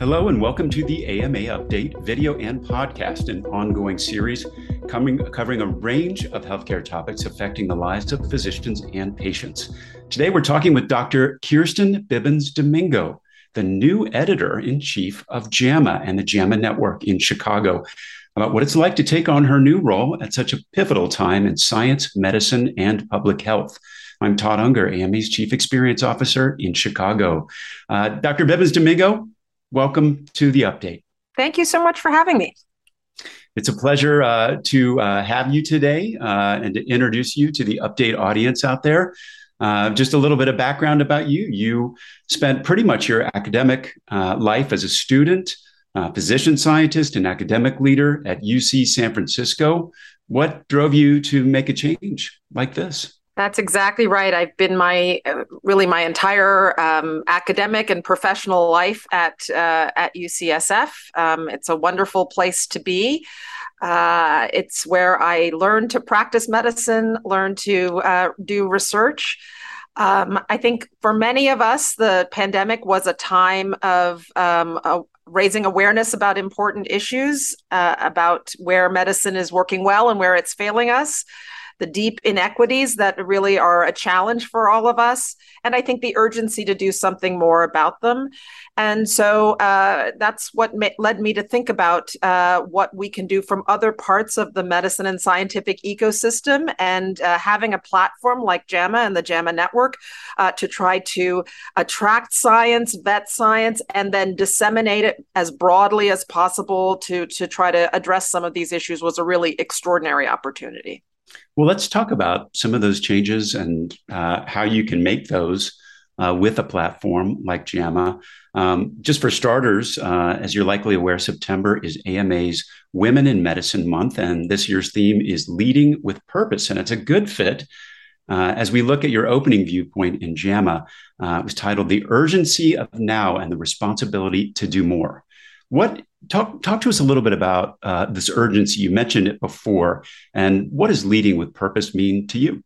Hello, and welcome to the AMA Update video and podcast, an ongoing series coming, covering a range of healthcare topics affecting the lives of physicians and patients. Today, we're talking with Dr. Kirsten Bibbins Domingo, the new editor in chief of JAMA and the JAMA Network in Chicago, about what it's like to take on her new role at such a pivotal time in science, medicine, and public health. I'm Todd Unger, AMA's Chief Experience Officer in Chicago. Uh, Dr. Bibbins Domingo, welcome to the update. Thank you so much for having me. It's a pleasure uh, to uh, have you today uh, and to introduce you to the update audience out there. Uh, just a little bit of background about you. You spent pretty much your academic uh, life as a student, uh, physician scientist, and academic leader at UC San Francisco. What drove you to make a change like this? That's exactly right. I've been my really my entire um, academic and professional life at uh, at UCSF. Um, it's a wonderful place to be. Uh, it's where I learned to practice medicine, learn to uh, do research. Um, I think for many of us, the pandemic was a time of um, a, raising awareness about important issues, uh, about where medicine is working well and where it's failing us the deep inequities that really are a challenge for all of us. And I think the urgency to do something more about them. And so uh, that's what ma- led me to think about uh, what we can do from other parts of the medicine and scientific ecosystem and uh, having a platform like JAMA and the JAMA network uh, to try to attract science, vet science, and then disseminate it as broadly as possible to, to try to address some of these issues was a really extraordinary opportunity. Well, let's talk about some of those changes and uh, how you can make those uh, with a platform like JAMA. Um, just for starters, uh, as you're likely aware, September is AMA's Women in Medicine Month, and this year's theme is Leading with Purpose. And it's a good fit uh, as we look at your opening viewpoint in JAMA. Uh, it was titled The Urgency of Now and the Responsibility to Do More. What talk talk to us a little bit about uh, this urgency? You mentioned it before, and what does leading with purpose mean to you?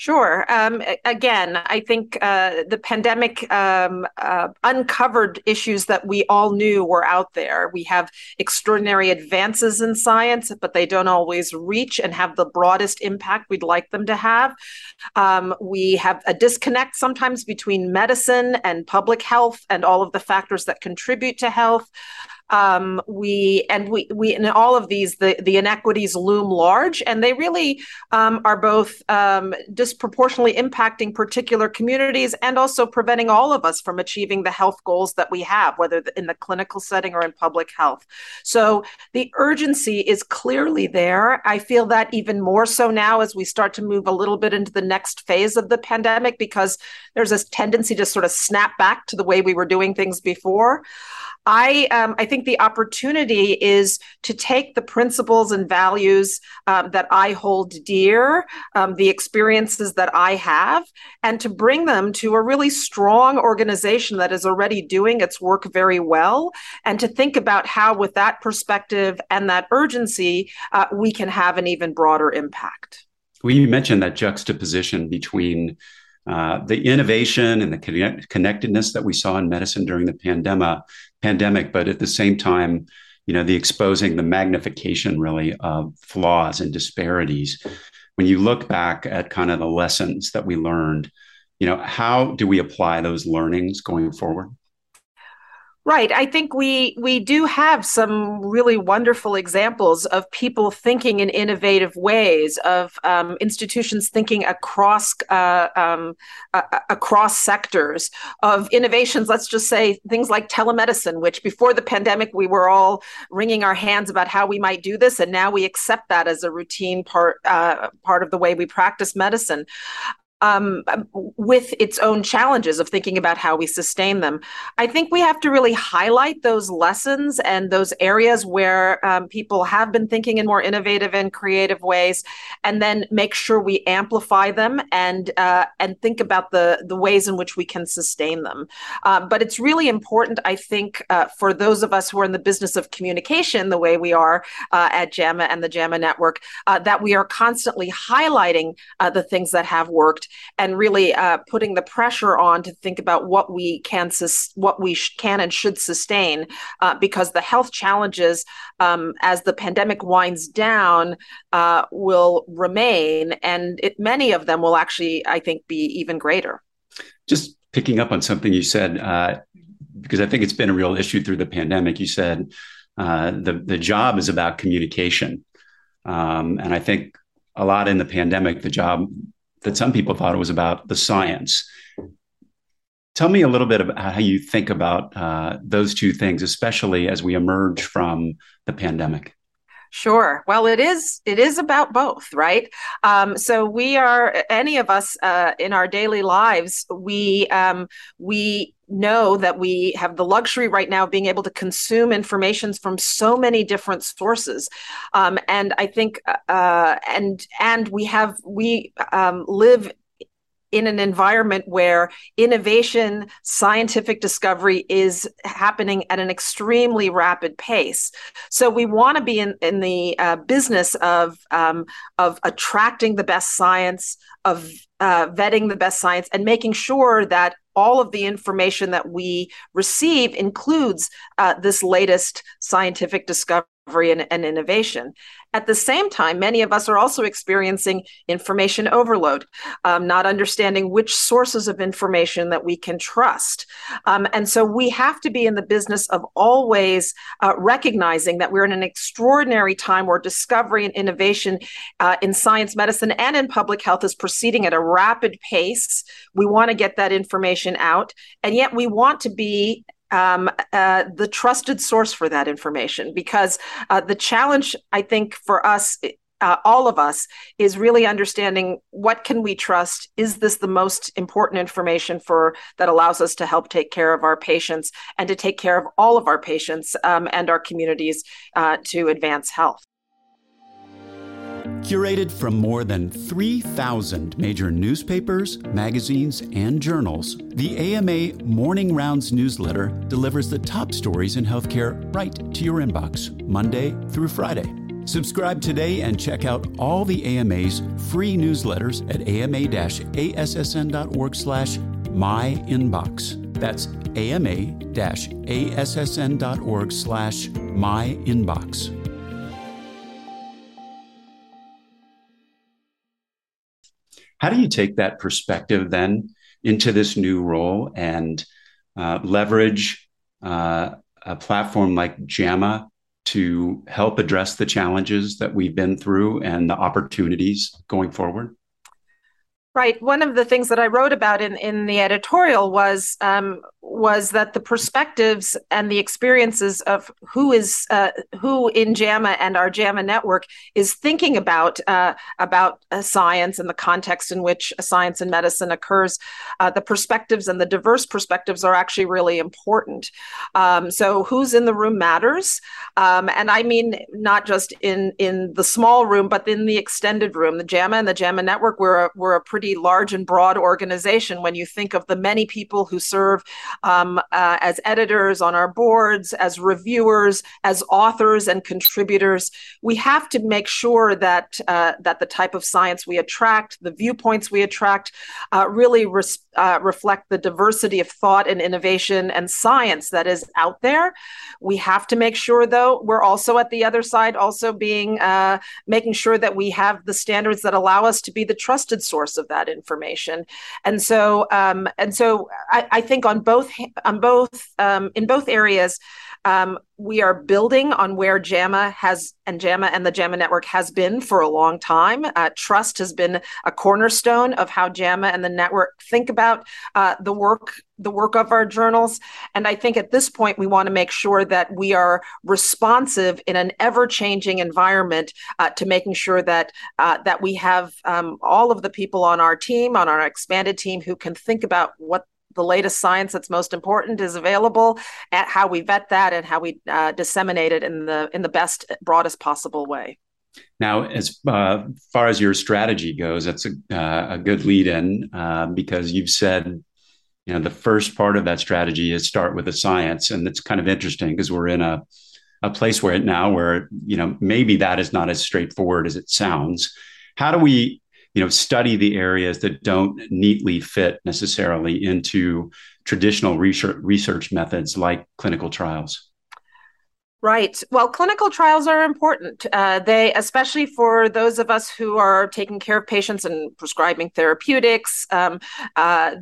Sure. Um, again, I think uh, the pandemic um, uh, uncovered issues that we all knew were out there. We have extraordinary advances in science, but they don't always reach and have the broadest impact we'd like them to have. Um, we have a disconnect sometimes between medicine and public health and all of the factors that contribute to health um, we and we we in all of these the the inequities loom large and they really um, are both um, disproportionately impacting particular communities and also preventing all of us from achieving the health goals that we have whether in the clinical setting or in public health. So the urgency is clearly there. I feel that even more so now as we start to move a little bit into the next phase of the pandemic because there's this tendency to sort of snap back to the way we were doing things before I um, I think the opportunity is to take the principles and values um, that I hold dear, um, the experiences that I have, and to bring them to a really strong organization that is already doing its work very well, and to think about how, with that perspective and that urgency, uh, we can have an even broader impact. We mentioned that juxtaposition between uh, the innovation and the connect- connectedness that we saw in medicine during the pandemic, pandemic, but at the same time, you know, the exposing, the magnification really of flaws and disparities. When you look back at kind of the lessons that we learned, you know, how do we apply those learnings going forward? Right. I think we we do have some really wonderful examples of people thinking in innovative ways, of um, institutions thinking across uh, um, uh, across sectors, of innovations. Let's just say things like telemedicine, which before the pandemic we were all wringing our hands about how we might do this, and now we accept that as a routine part uh, part of the way we practice medicine um, with its own challenges of thinking about how we sustain them. I think we have to really highlight those lessons and those areas where um, people have been thinking in more innovative and creative ways, and then make sure we amplify them and uh, and think about the the ways in which we can sustain them. Uh, but it's really important, I think, uh, for those of us who are in the business of communication, the way we are uh, at JAMA and the JAMA network, uh, that we are constantly highlighting uh, the things that have worked and really uh, putting the pressure on to think about what we can sus- what we sh- can and should sustain uh, because the health challenges um, as the pandemic winds down uh, will remain and it, many of them will actually i think be even greater. Just picking up on something you said uh, because i think it's been a real issue through the pandemic. You said uh, the the job is about communication. Um, and i think a lot in the pandemic, the job that some people thought it was about the science. Tell me a little bit about how you think about uh, those two things, especially as we emerge from the pandemic. Sure. Well, it is. It is about both, right? Um, so we are any of us uh, in our daily lives. We um, we know that we have the luxury right now of being able to consume information from so many different sources um, and i think uh, and and we have we um, live in an environment where innovation, scientific discovery is happening at an extremely rapid pace. So we want to be in, in the uh, business of, um, of attracting the best science, of uh, vetting the best science, and making sure that all of the information that we receive includes uh, this latest scientific discovery and, and, innovation. At the same time, many of us are also experiencing information overload, um, not understanding which sources of information that we can trust. Um, and so we have to be in the business of always uh, recognizing that we're in an extraordinary time where discovery and innovation uh, in science, medicine, and in public health is proceeding at a rapid pace. We want to get that information out, and yet we want to be um, uh, the trusted source for that information because uh, the challenge i think for us uh, all of us is really understanding what can we trust? Is this the most important information for that allows us to help take care of our patients and to take care of all of our patients um, and our communities uh, to advance health Curated from more than 3,000 major newspapers, magazines, and journals, the AMA Morning Rounds newsletter delivers the top stories in healthcare right to your inbox, Monday through Friday. Subscribe today and check out all the AMA's free newsletters at ama-assn.org slash myinbox. That's ama-assn.org slash myinbox. How do you take that perspective then into this new role and uh, leverage uh, a platform like JAMA to help address the challenges that we've been through and the opportunities going forward? Right. One of the things that I wrote about in, in the editorial was um, was that the perspectives and the experiences of who is uh, who in JAMA and our JAMA network is thinking about uh, about uh, science and the context in which science and medicine occurs. Uh, the perspectives and the diverse perspectives are actually really important. Um, so who's in the room matters, um, and I mean not just in in the small room, but in the extended room. The JAMA and the JAMA network we're a, we're a pretty large and broad organization when you think of the many people who serve um, uh, as editors on our boards, as reviewers, as authors and contributors. We have to make sure that uh, that the type of science we attract, the viewpoints we attract, uh, really res- uh, reflect the diversity of thought and innovation and science that is out there. We have to make sure, though, we're also at the other side, also being uh, making sure that we have the standards that allow us to be the trusted source of that information. And so, um, and so, I, I think on both on both um, in both areas, um, we are building on where JAMA has and JAMA and the JAMA network has been for a long time. Uh, trust has been a cornerstone of how JAMA and the network think about uh, the work the work of our journals. And I think at this point we want to make sure that we are responsive in an ever changing environment uh, to making sure that uh, that we have um, all of the people on our team on our expanded team who can think about what the latest science that's most important is available at how we vet that and how we uh, disseminate it in the in the best broadest possible way. Now as uh, far as your strategy goes that's a, uh, a good lead in uh, because you've said you know the first part of that strategy is start with the science and it's kind of interesting because we're in a a place where it now where you know maybe that is not as straightforward as it sounds. How do we you know study the areas that don't neatly fit necessarily into traditional research research methods like clinical trials Right. Well, clinical trials are important. Uh, they, especially for those of us who are taking care of patients and prescribing therapeutics, um, uh,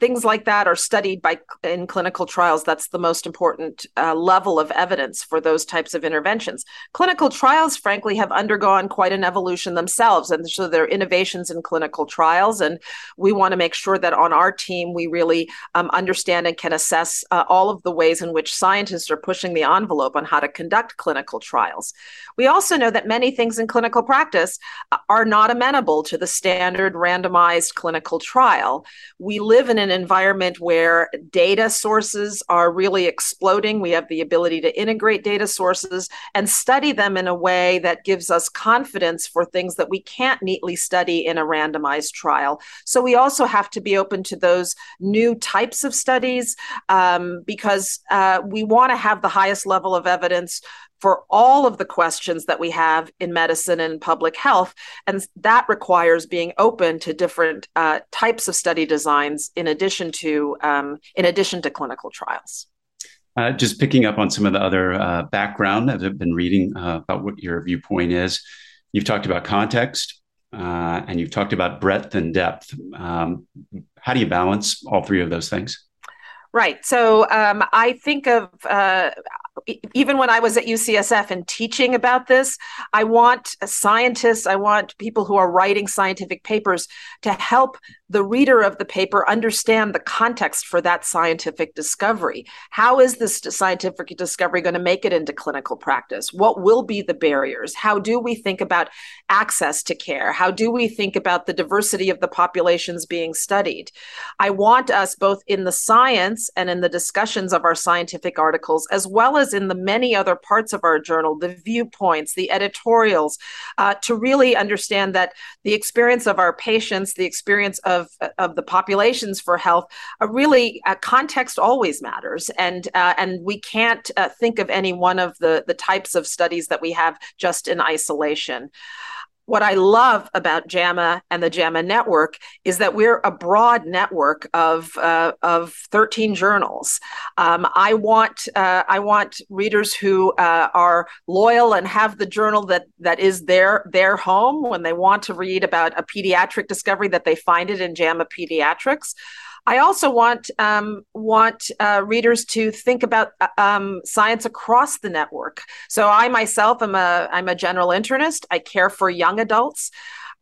things like that are studied by in clinical trials that's the most important uh, level of evidence for those types of interventions. Clinical trials frankly have undergone quite an evolution themselves and so there are innovations in clinical trials and we want to make sure that on our team we really um, understand and can assess uh, all of the ways in which scientists are pushing the envelope on how to conduct clinical trials. We also know that many things in clinical practice uh, are not amenable to the standard randomized clinical trial. We live in an an environment where data sources are really exploding. We have the ability to integrate data sources and study them in a way that gives us confidence for things that we can't neatly study in a randomized trial. So we also have to be open to those new types of studies um, because uh, we want to have the highest level of evidence for all of the questions that we have in medicine and public health. And that requires being open to different uh, types of study designs in addition to um, in addition to clinical trials. Uh, just picking up on some of the other uh, background I've been reading uh, about what your viewpoint is. You've talked about context uh, and you've talked about breadth and depth. Um, how do you balance all three of those things? Right. So um, I think of uh, even when I was at UCSF and teaching about this, I want scientists, I want people who are writing scientific papers to help the reader of the paper understand the context for that scientific discovery. How is this scientific discovery going to make it into clinical practice? What will be the barriers? How do we think about access to care? How do we think about the diversity of the populations being studied? I want us both in the science and in the discussions of our scientific articles, as well as in the many other parts of our journal, the viewpoints, the editorials, uh, to really understand that the experience of our patients, the experience of of of the populations for health, uh, really uh, context always matters, and uh, and we can't uh, think of any one of the the types of studies that we have just in isolation what I love about JAMA and the JAMA network is that we're a broad network of uh, of 13 journals. Um, I want uh, I want readers who uh, are loyal and have the journal that that is their their home when they want to read about a pediatric discovery that they find it in JAMA Pediatrics. I also want um, want uh, readers to think about uh, um, science across the network. So I myself am a I'm a general internist. I care for young adults.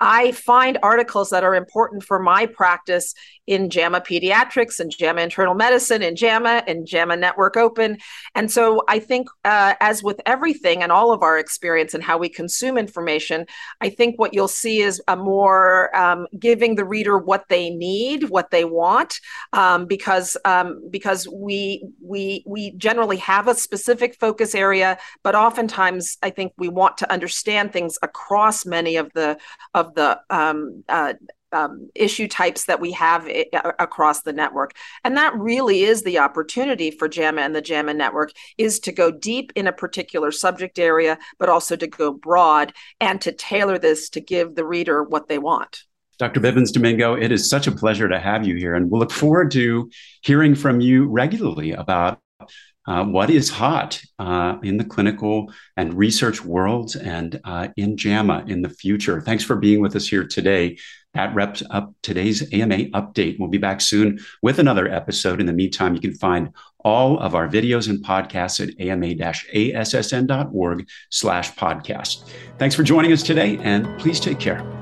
I find articles that are important for my practice in JAMA Pediatrics and JAMA Internal Medicine and JAMA and JAMA Network Open. And so I think, uh, as with everything and all of our experience and how we consume information, I think what you'll see is a more um, giving the reader what they need, what they want, um, because um, because we we we generally have a specific focus area, but oftentimes I think we want to understand things across many of the of the um, uh, um, issue types that we have I- across the network and that really is the opportunity for jama and the jama network is to go deep in a particular subject area but also to go broad and to tailor this to give the reader what they want Dr. Bibbins Domingo, it is such a pleasure to have you here, and we'll look forward to hearing from you regularly about uh, what is hot uh, in the clinical and research worlds and uh, in JAMA in the future. Thanks for being with us here today. That wraps up today's AMA update. We'll be back soon with another episode. In the meantime, you can find all of our videos and podcasts at ama-assn.org slash podcast. Thanks for joining us today, and please take care.